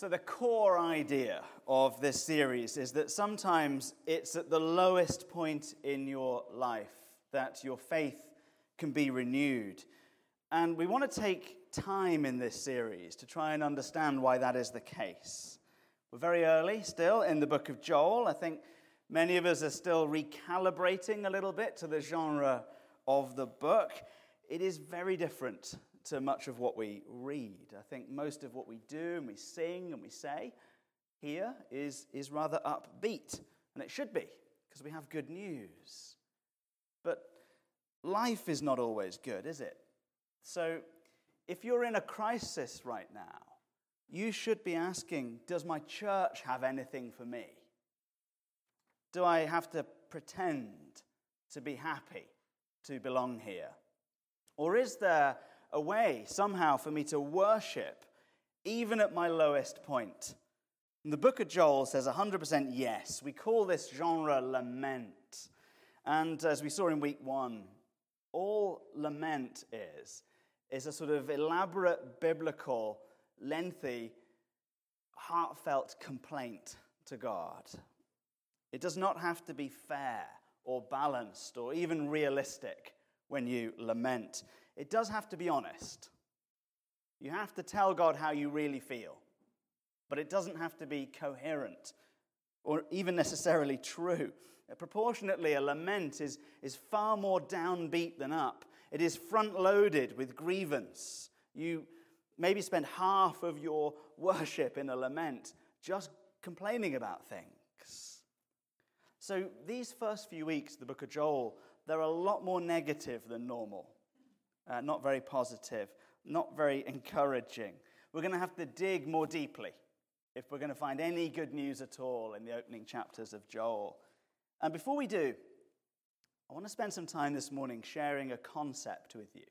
So, the core idea of this series is that sometimes it's at the lowest point in your life that your faith can be renewed. And we want to take time in this series to try and understand why that is the case. We're very early still in the book of Joel. I think many of us are still recalibrating a little bit to the genre of the book. It is very different to much of what we read. I think most of what we do and we sing and we say here is, is rather upbeat, and it should be, because we have good news. But life is not always good, is it? So if you're in a crisis right now, you should be asking Does my church have anything for me? Do I have to pretend to be happy to belong here? Or is there a way somehow for me to worship even at my lowest point. And the book of Joel says 100% yes. We call this genre lament. And as we saw in week one, all lament is, is a sort of elaborate, biblical, lengthy, heartfelt complaint to God. It does not have to be fair or balanced or even realistic when you lament. It does have to be honest. You have to tell God how you really feel, but it doesn't have to be coherent or even necessarily true. Proportionately, a lament is, is far more downbeat than up. It is front loaded with grievance. You maybe spend half of your worship in a lament just complaining about things. So, these first few weeks, the book of Joel, they're a lot more negative than normal. Uh, not very positive, not very encouraging. We're going to have to dig more deeply if we're going to find any good news at all in the opening chapters of Joel. And before we do, I want to spend some time this morning sharing a concept with you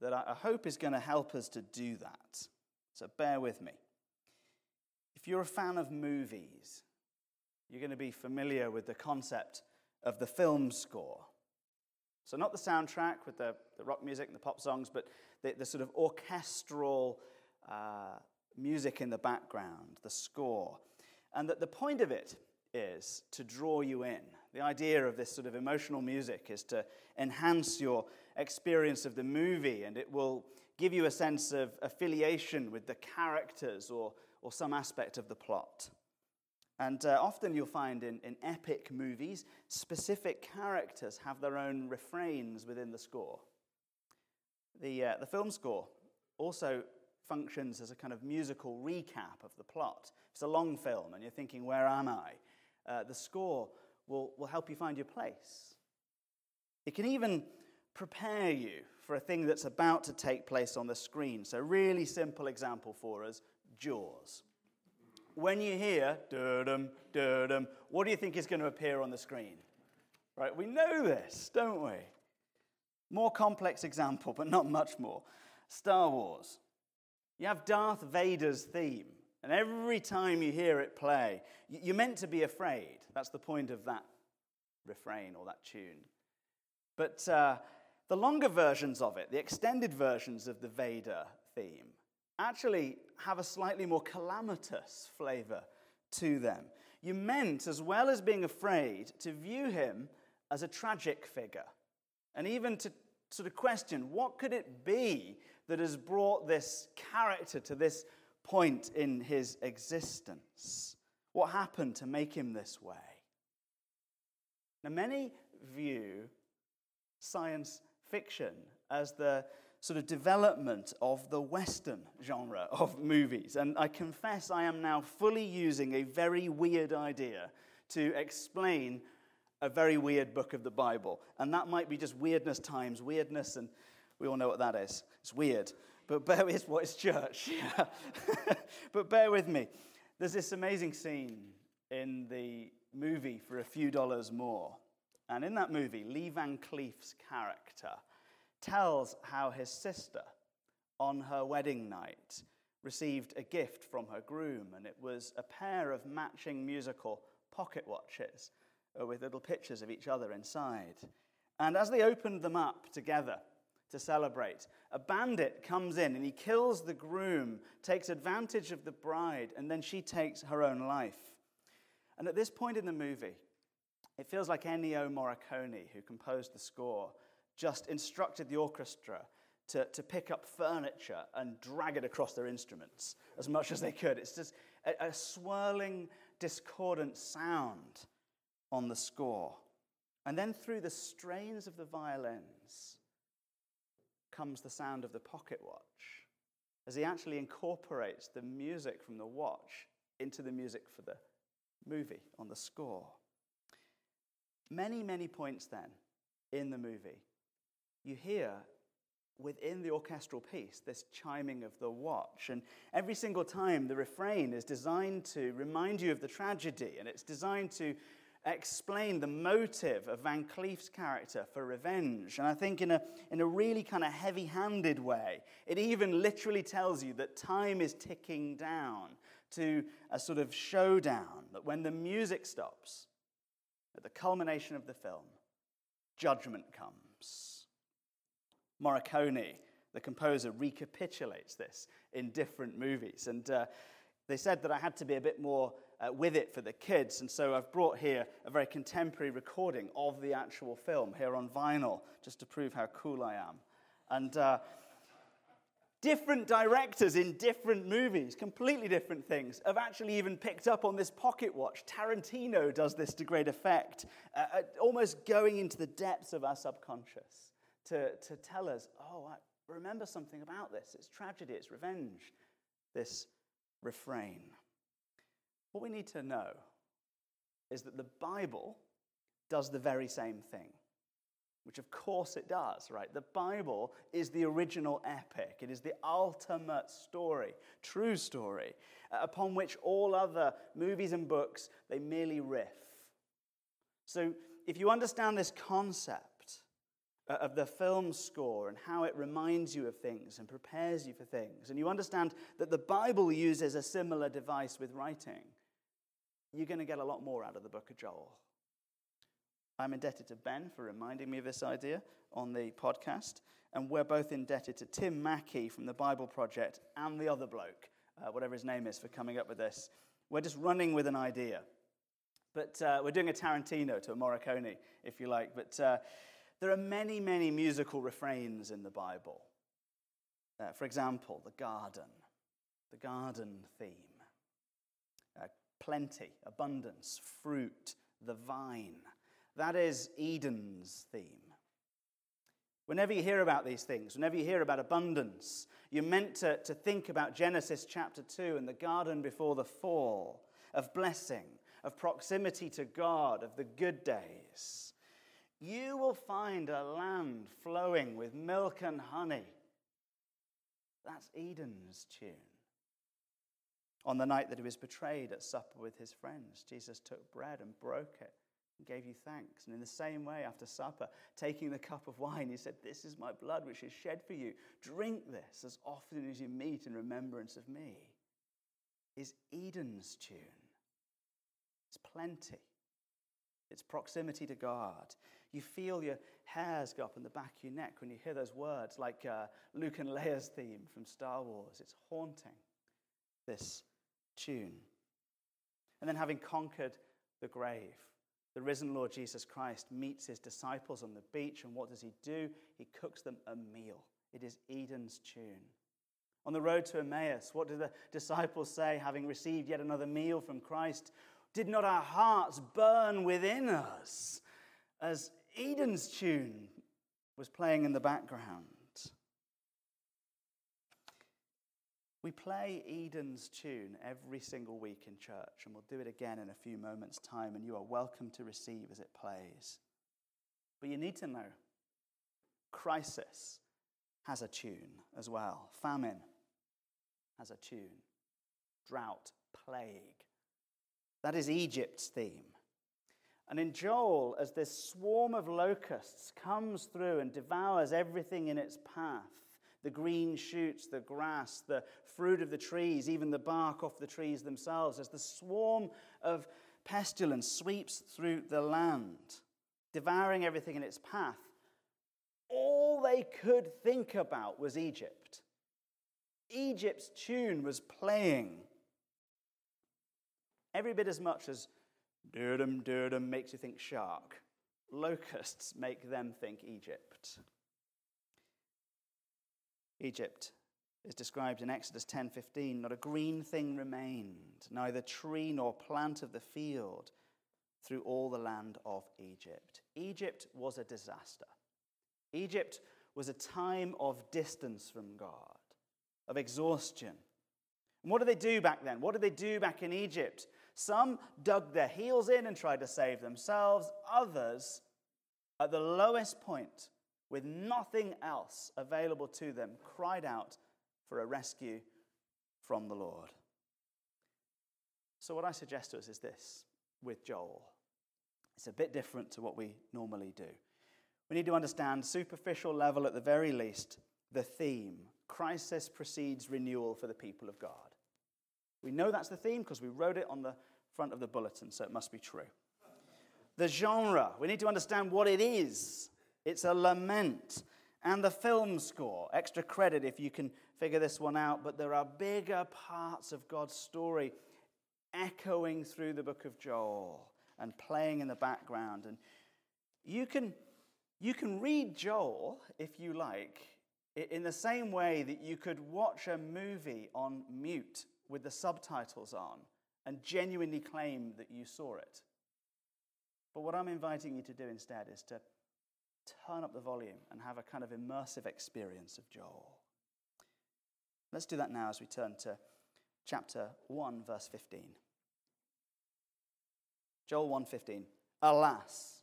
that I hope is going to help us to do that. So bear with me. If you're a fan of movies, you're going to be familiar with the concept of the film score. So, not the soundtrack with the, the rock music and the pop songs, but the, the sort of orchestral uh, music in the background, the score. And that the point of it is to draw you in. The idea of this sort of emotional music is to enhance your experience of the movie, and it will give you a sense of affiliation with the characters or, or some aspect of the plot. And uh, often you'll find in, in epic movies, specific characters have their own refrains within the score. The, uh, the film score also functions as a kind of musical recap of the plot. If it's a long film and you're thinking, Where am I? Uh, the score will, will help you find your place. It can even prepare you for a thing that's about to take place on the screen. So, really simple example for us Jaws when you hear dum dum, what do you think is going to appear on the screen? Right? We know this, don't we? More complex example, but not much more. Star Wars. You have Darth Vader's theme, and every time you hear it play, you're meant to be afraid. That's the point of that refrain or that tune. But uh, the longer versions of it, the extended versions of the Vader theme, actually have a slightly more calamitous flavor to them. You meant, as well as being afraid, to view him as a tragic figure, and even to sort of question what could it be that has brought this character to this point in his existence? What happened to make him this way? Now, many view science fiction as the sort of development of the Western genre of movies. And I confess I am now fully using a very weird idea to explain a very weird book of the Bible. And that might be just weirdness times weirdness, and we all know what that is. It's weird. But bear with what is church. But bear with me. There's this amazing scene in the movie for a few dollars more. And in that movie, Lee Van Cleef's character tells how his sister, on her wedding night, received a gift from her groom, and it was a pair of matching musical pocket watches uh, with little pictures of each other inside. And as they opened them up together to celebrate. A bandit comes in and he kills the groom, takes advantage of the bride, and then she takes her own life. And at this point in the movie, it feels like Ennio Morricone, who composed the score, just instructed the orchestra to, to pick up furniture and drag it across their instruments as much as they could. It's just a, a swirling, discordant sound on the score. And then through the strains of the violins comes the sound of the pocket watch as he actually incorporates the music from the watch into the music for the movie on the score. Many, many points then in the movie, you hear within the orchestral piece this chiming of the watch. And every single time, the refrain is designed to remind you of the tragedy, and it's designed to explain the motive of Van Cleef's character for revenge. And I think in a, in a really kind of heavy handed way, it even literally tells you that time is ticking down to a sort of showdown, that when the music stops, at the culmination of the film, judgment comes. Morricone, the composer, recapitulates this in different movies. And uh, they said that I had to be a bit more uh, with it for the kids. And so I've brought here a very contemporary recording of the actual film here on vinyl, just to prove how cool I am. And uh, different directors in different movies, completely different things, have actually even picked up on this pocket watch. Tarantino does this to great effect, uh, uh, almost going into the depths of our subconscious to, to tell us, oh, I remember something about this. It's tragedy, it's revenge, this refrain. What we need to know is that the Bible does the very same thing which of course it does, right? The Bible is the original epic. It is the ultimate story, true story, uh, upon which all other movies and books, they merely riff. So if you understand this concept uh, of the film score and how it reminds you of things and prepares you for things, and you understand that the Bible uses a similar device with writing, you're going to get a lot more out of the book of Joel. I'm indebted to Ben for reminding me of this idea on the podcast. And we're both indebted to Tim Mackie from the Bible Project and the other bloke, uh, whatever his name is, for coming up with this. We're just running with an idea. But uh, we're doing a Tarantino to a Morricone, if you like. But uh, there are many, many musical refrains in the Bible. Uh, for example, the garden, the garden theme. Uh, plenty, abundance, fruit, the vine. That is Eden's theme. Whenever you hear about these things, whenever you hear about abundance, you're meant to, to think about Genesis chapter 2 and the garden before the fall, of blessing, of proximity to God, of the good days. You will find a land flowing with milk and honey. That's Eden's tune. On the night that he was betrayed at supper with his friends, Jesus took bread and broke it and gave you thanks. And in the same way, after supper, taking the cup of wine, he said, This is my blood which is shed for you. Drink this as often as you meet in remembrance of me. Is Eden's tune. It's plenty. It's proximity to God. You feel your hairs go up in the back of your neck when you hear those words, like uh, Luke and Leia's theme from Star Wars. It's haunting, this tune. And then, having conquered the grave, the risen Lord Jesus Christ meets his disciples on the beach, and what does he do? He cooks them a meal. It is Eden's tune. On the road to Emmaus, what do the disciples say, having received yet another meal from Christ? Did not our hearts burn within us as Eden's tune was playing in the background? We play Eden's tune every single week in church, and we'll do it again in a few moments' time, and you are welcome to receive as it plays. But you need to know crisis has a tune as well, famine has a tune, drought, plague. That is Egypt's theme. And in Joel, as this swarm of locusts comes through and devours everything in its path, the green shoots, the grass, the fruit of the trees, even the bark off the trees themselves, as the swarm of pestilence sweeps through the land, devouring everything in its path. all they could think about was Egypt. Egypt's tune was playing. Every bit as much as Durdum Durdum makes you think shark, locusts make them think Egypt. Egypt is described in Exodus 10:15, not a green thing remained, neither tree nor plant of the field through all the land of Egypt. Egypt was a disaster. Egypt was a time of distance from God, of exhaustion. And what did they do back then? What did they do back in Egypt? Some dug their heels in and tried to save themselves. Others, at the lowest point, with nothing else available to them, cried out for a rescue from the Lord. So, what I suggest to us is this with Joel it's a bit different to what we normally do. We need to understand, superficial level at the very least, the theme crisis precedes renewal for the people of God. We know that's the theme because we wrote it on the front of the bulletin, so it must be true. The genre, we need to understand what it is. It's a lament. And the film score, extra credit if you can figure this one out, but there are bigger parts of God's story echoing through the book of Joel and playing in the background. And you can, you can read Joel, if you like, in the same way that you could watch a movie on mute with the subtitles on and genuinely claim that you saw it. But what I'm inviting you to do instead is to turn up the volume and have a kind of immersive experience of Joel. Let's do that now as we turn to chapter 1, verse 15. Joel 1:15. Alas.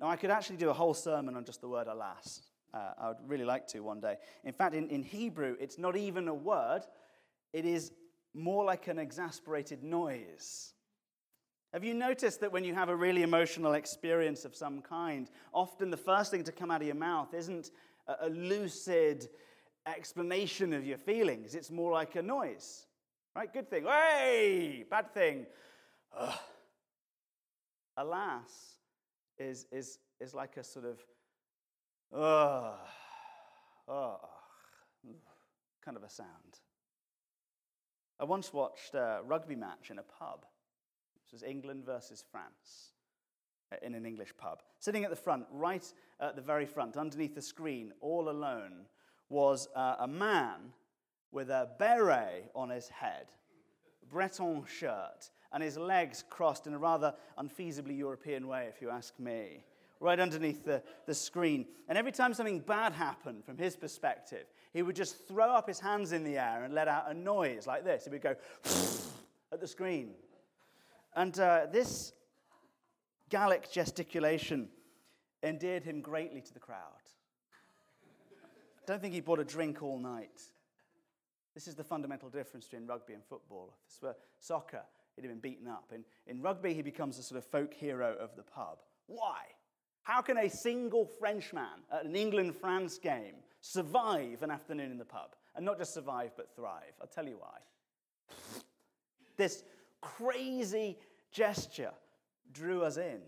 Now I could actually do a whole sermon on just the word alas. Uh, I would really like to one day. In fact, in, in Hebrew, it's not even a word, it is more like an exasperated noise. Have you noticed that when you have a really emotional experience of some kind, often the first thing to come out of your mouth isn't a, lucid explanation of your feelings, it's more like a noise. Right? Good thing. Hey! Bad thing. Ugh alas is, is, is like a sort of, uh, uh, kind of a sound. I once watched a rugby match in a pub. This was England versus France uh, in an English pub. Sitting at the front, right at the very front, underneath the screen, all alone, was uh, a man with a beret on his head, Breton shirt, and his legs crossed in a rather unfeasibly European way, if you ask me, right underneath the, the screen. And every time something bad happened from his perspective, he would just throw up his hands in the air and let out a noise like this. He would go at the screen. And uh, this Gallic gesticulation endeared him greatly to the crowd. I don't think he bought a drink all night. This is the fundamental difference between rugby and football. If this were soccer, he'd have been beaten up. In, in rugby, he becomes a sort of folk hero of the pub. Why? How can a single Frenchman at an England France game survive an afternoon in the pub? And not just survive, but thrive. I'll tell you why. This crazy gesture drew us in.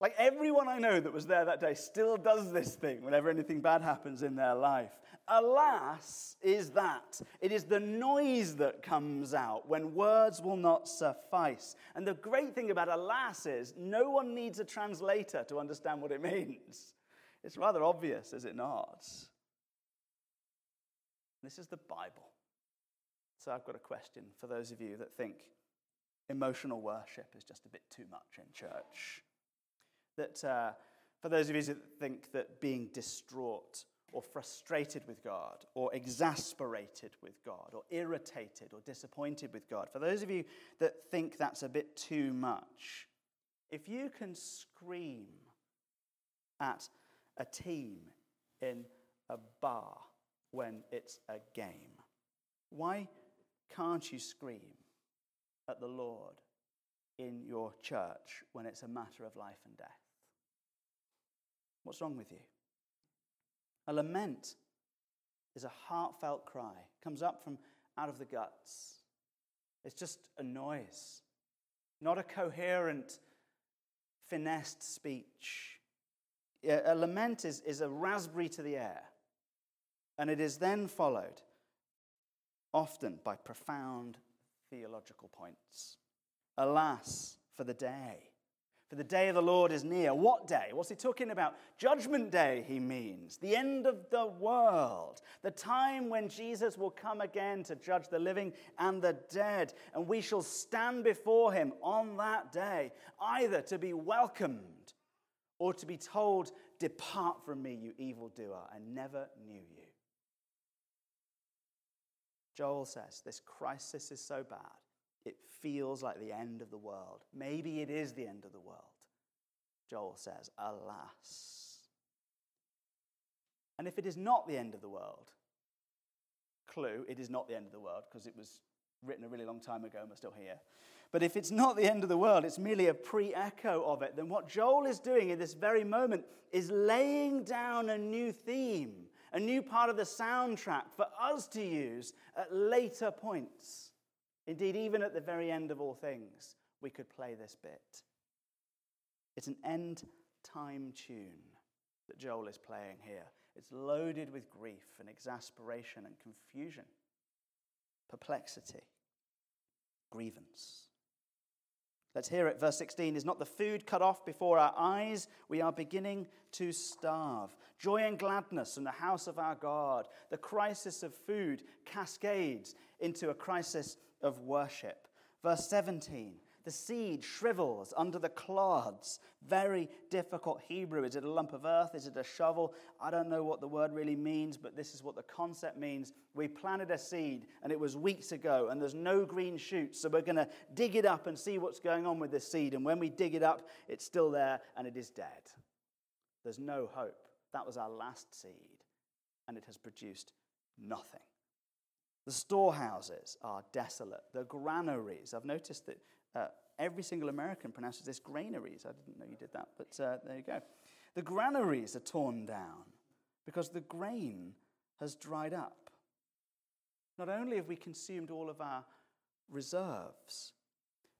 Like everyone I know that was there that day still does this thing whenever anything bad happens in their life. Alas, is that. It is the noise that comes out when words will not suffice. And the great thing about alas is no one needs a translator to understand what it means. It's rather obvious, is it not? This is the Bible. So I've got a question for those of you that think emotional worship is just a bit too much in church. That uh, for those of you that think that being distraught or frustrated with God, or exasperated with God, or irritated or disappointed with God, for those of you that think that's a bit too much, if you can scream at a team in a bar when it's a game, why can't you scream at the Lord in your church when it's a matter of life and death? What's wrong with you? A lament is a heartfelt cry, it comes up from out of the guts. It's just a noise, not a coherent, finessed speech. A lament is, is a raspberry to the air, and it is then followed often by profound theological points. Alas for the day. For the day of the Lord is near. What day? What's he talking about? Judgment day, he means. The end of the world. The time when Jesus will come again to judge the living and the dead. And we shall stand before him on that day, either to be welcomed or to be told, Depart from me, you evildoer. I never knew you. Joel says this crisis is so bad, it feels like the end of the world. Maybe it is the end of the world. Joel says, Alas. And if it is not the end of the world, clue, it is not the end of the world because it was written a really long time ago and we're still here. But if it's not the end of the world, it's merely a pre echo of it, then what Joel is doing in this very moment is laying down a new theme, a new part of the soundtrack for us to use at later points. Indeed, even at the very end of all things, we could play this bit. It's an end time tune that Joel is playing here. It's loaded with grief and exasperation and confusion, perplexity, grievance. Let's hear it. Verse 16 Is not the food cut off before our eyes? We are beginning to starve. Joy and gladness in the house of our God. The crisis of food cascades into a crisis of worship. Verse 17 the seed shrivels under the clods. Very difficult Hebrew. Is it a lump of earth? Is it a shovel? I don't know what the word really means, but this is what the concept means. We planted a seed and it was weeks ago and there's no green shoots. So we're going to dig it up and see what's going on with this seed. And when we dig it up, it's still there and it is dead. There's no hope. That was our last seed and it has produced nothing. The storehouses are desolate. The granaries, I've noticed that uh, every single American pronounces this granaries. I didn't know you did that, but uh, there you go. The granaries are torn down because the grain has dried up. Not only have we consumed all of our reserves,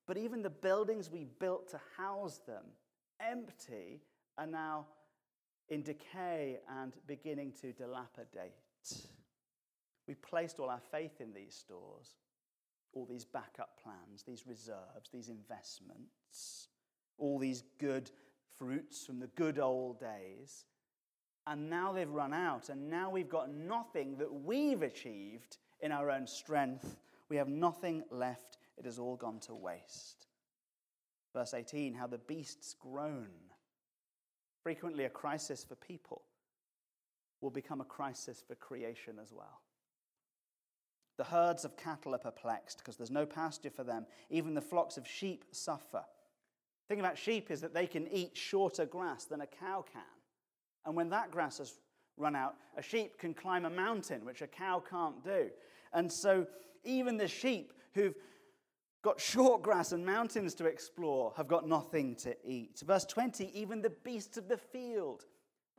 but even the buildings we built to house them, empty, are now in decay and beginning to dilapidate. We placed all our faith in these stores all these backup plans, these reserves, these investments, all these good fruits from the good old days. And now they've run out, and now we've got nothing that we've achieved in our own strength. We have nothing left, it has all gone to waste. Verse 18 how the beasts groan. Frequently, a crisis for people will become a crisis for creation as well. The herds of cattle are perplexed because there's no pasture for them. Even the flocks of sheep suffer. The thing about sheep is that they can eat shorter grass than a cow can. And when that grass has run out, a sheep can climb a mountain, which a cow can't do. And so even the sheep who've got short grass and mountains to explore have got nothing to eat. Verse 20 even the beasts of the field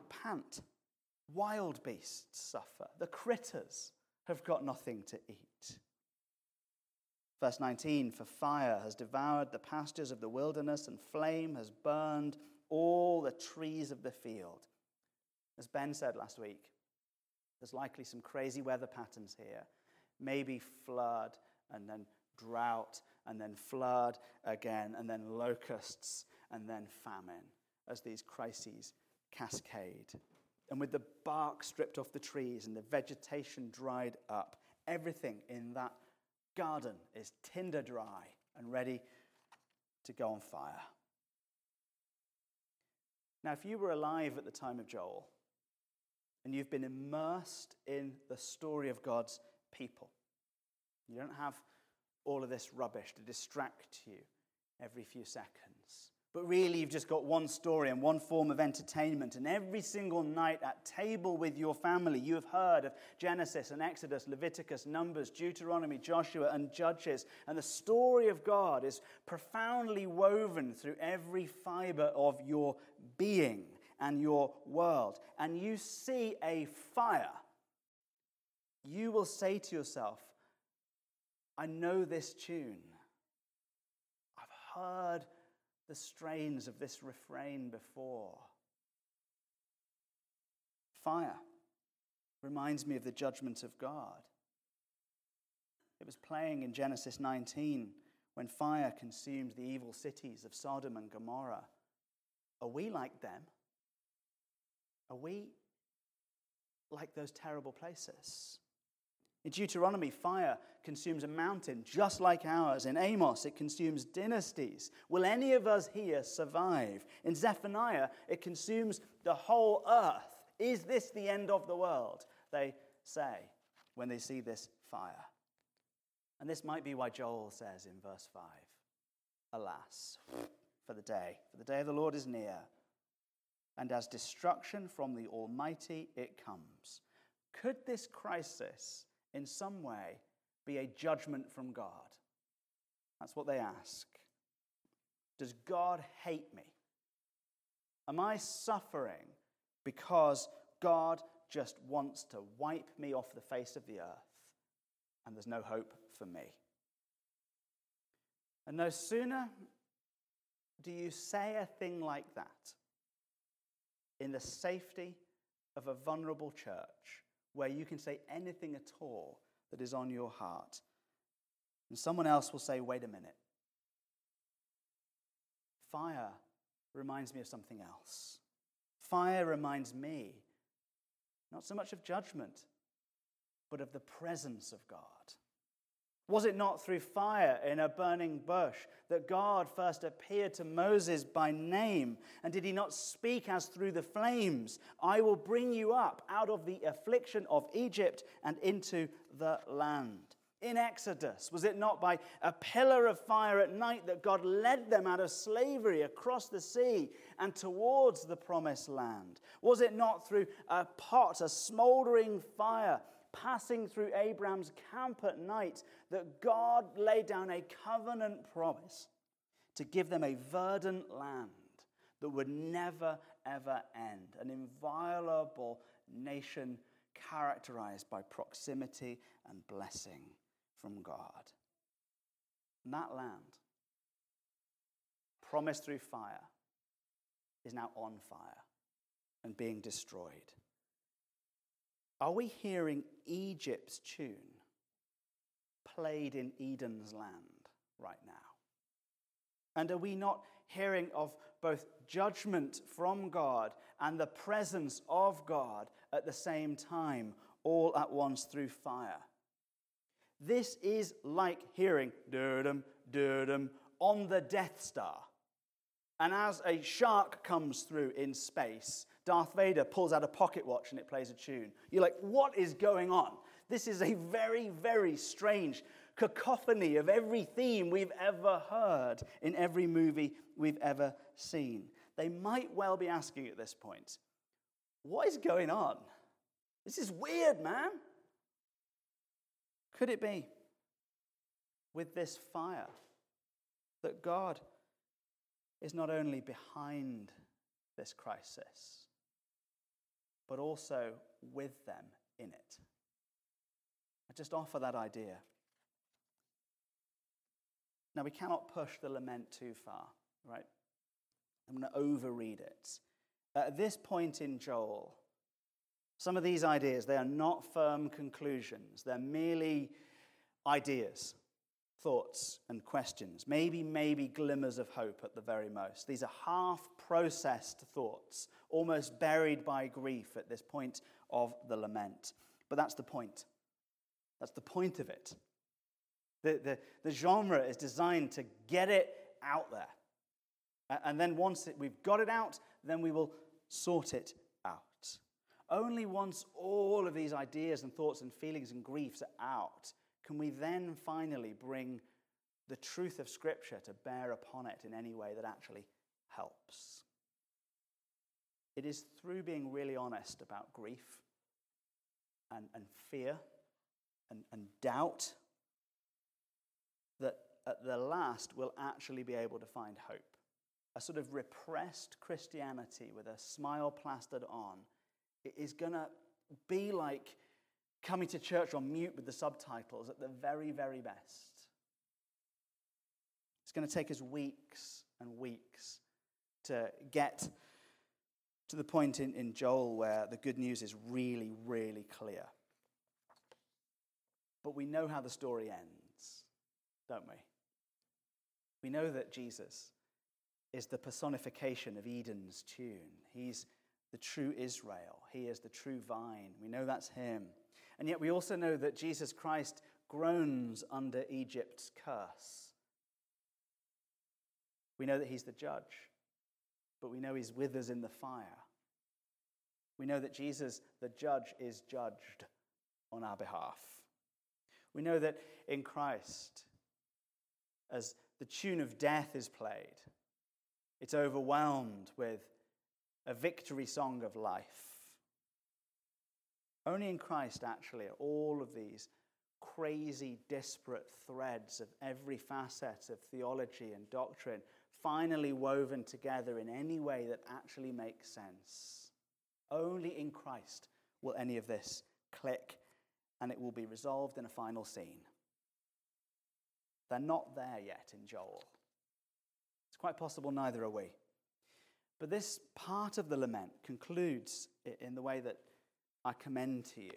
pant. Wild beasts suffer. The critters have got nothing to eat. Verse 19 For fire has devoured the pastures of the wilderness, and flame has burned all the trees of the field. As Ben said last week, there's likely some crazy weather patterns here. Maybe flood, and then drought, and then flood again, and then locusts, and then famine as these crises cascade and with the bark stripped off the trees and the vegetation dried up, everything in that garden is tinder dry and ready to go on fire. Now, if you were alive at the time of Joel and you've been immersed in the story of God's people, you don't have all of this rubbish to distract you every few seconds. But really, you've just got one story and one form of entertainment. And every single night at table with your family, you have heard of Genesis and Exodus, Leviticus, Numbers, Deuteronomy, Joshua, and Judges. And the story of God is profoundly woven through every fiber of your being and your world. And you see a fire. You will say to yourself, I know this tune. I've heard the strains of this refrain before. Fire reminds me of the judgment of God. It was playing in Genesis 19 when fire consumed the evil cities of Sodom and Gomorrah. Are we like them? Are we like those terrible places? In Deuteronomy, fire consumes a mountain just like ours. In Amos, it consumes dynasties. Will any of us here survive? In Zephaniah, it consumes the whole earth. Is this the end of the world? They say when they see this fire. And this might be why Joel says in verse 5 Alas, for the day, for the day of the Lord is near, and as destruction from the Almighty it comes. Could this crisis in some way be a judgment from God? That's what they ask. Does God hate me? Am I suffering because God just wants to wipe me off the face of the earth and there's no hope for me? And no sooner do you say a thing like that in the safety of a vulnerable church where you can say anything at all that is on your heart. And someone else will say, wait a minute. Fire reminds me of something else. Fire reminds me not so much of judgment, but of the presence of God. Was it not through fire in a burning bush that God first appeared to Moses by name? And did he not speak as through the flames? I will bring you up out of the affliction of Egypt and into the land. In Exodus, was it not by a pillar of fire at night that God led them out of slavery across the sea and towards the promised land? Was it not through a pot, a smoldering fire passing through Abraham's camp at night that God laid down a covenant promise to give them a verdant land that would never, ever end, an inviolable nation characterized by proximity and blessing from God. And that land, promised through fire, is now on fire and being destroyed. Are we hearing Egypt's tune played in Eden's land right now? And are we not hearing of both judgment from God and the presence of God at the same time, all at once through fire? This is like hearing durdum, durdum on the Death Star. And as a shark comes through in space, Darth Vader pulls out a pocket watch and it plays a tune. You're like, what is going on? This is a very, very strange cacophony of every theme we've ever heard in every movie we've ever seen. They might well be asking at this point, what is going on? This is weird, man. Could it be with this fire that God is not only behind this crisis, but also with them in it. I just offer that idea. Now, we cannot push the lament too far, right? I'm going to overread it. At this point in Joel, some of these ideas, they are not firm conclusions. They're merely ideas, thoughts, and questions. Maybe, maybe glimmers of hope at the very most. These are half processed thoughts, almost buried by grief at this point of the lament. But that's the point. That's the point of it. The, the, the genre is designed to get it out there. And then once it, we've got it out, then we will sort it out. Only once all of these ideas and thoughts and feelings and griefs are out can we then finally bring the truth of Scripture to bear upon it in any way that actually helps. It is through being really honest about grief and, and fear and, and doubt that at the last we'll actually be able to find hope. A sort of repressed Christianity with a smile plastered on it is going to be like coming to church on mute with the subtitles at the very, very best. It's going to take us weeks and weeks to get to the point in, in Joel where the good news is really, really clear. But we know how the story ends, don't we? We know that Jesus is the personification of Eden's tune. He's the true Israel. He is the true vine. We know that's him. And yet we also know that Jesus Christ groans under Egypt's curse. We know that he's the judge, but we know he's with us in the fire. We know that Jesus, the judge, is judged on our behalf. We know that in Christ, as the tune of death is played, it's overwhelmed with a victory song of life. Only in Christ, actually, are all of these crazy, disparate threads of every facet of theology and doctrine finally woven together in any way that actually makes sense. Only in Christ will any of this click and it will be resolved in a final scene. They're not there yet in Joel. It's quite possible neither are we. But this part of the lament concludes in the way that I commend to you.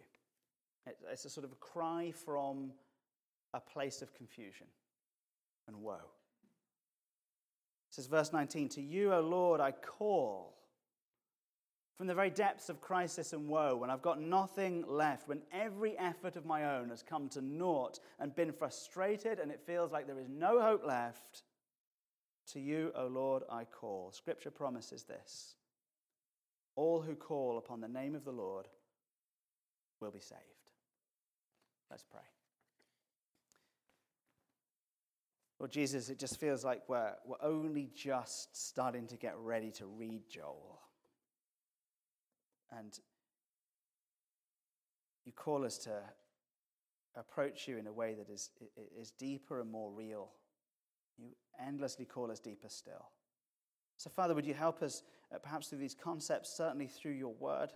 It's a sort of a cry from a place of confusion and woe. It says, verse 19, To you, O Lord, I call from the very depths of crisis and woe, when I've got nothing left, when every effort of my own has come to naught and been frustrated, and it feels like there is no hope left, to you, O Lord, I call. Scripture promises this all who call upon the name of the Lord will be saved. Let's pray. Lord Jesus, it just feels like we're, we're only just starting to get ready to read Joel. And you call us to approach you in a way that is, is deeper and more real. You endlessly call us deeper still. So, Father, would you help us, uh, perhaps through these concepts, certainly through your word,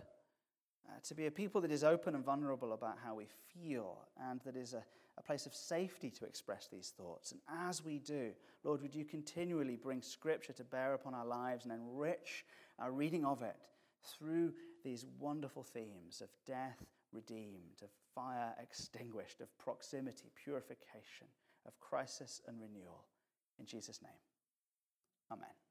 uh, to be a people that is open and vulnerable about how we feel and that is a, a place of safety to express these thoughts. And as we do, Lord, would you continually bring Scripture to bear upon our lives and enrich our reading of it through these wonderful themes of death redeemed, of fire extinguished, of proximity, purification, of crisis and renewal. In Jesus' name, amen.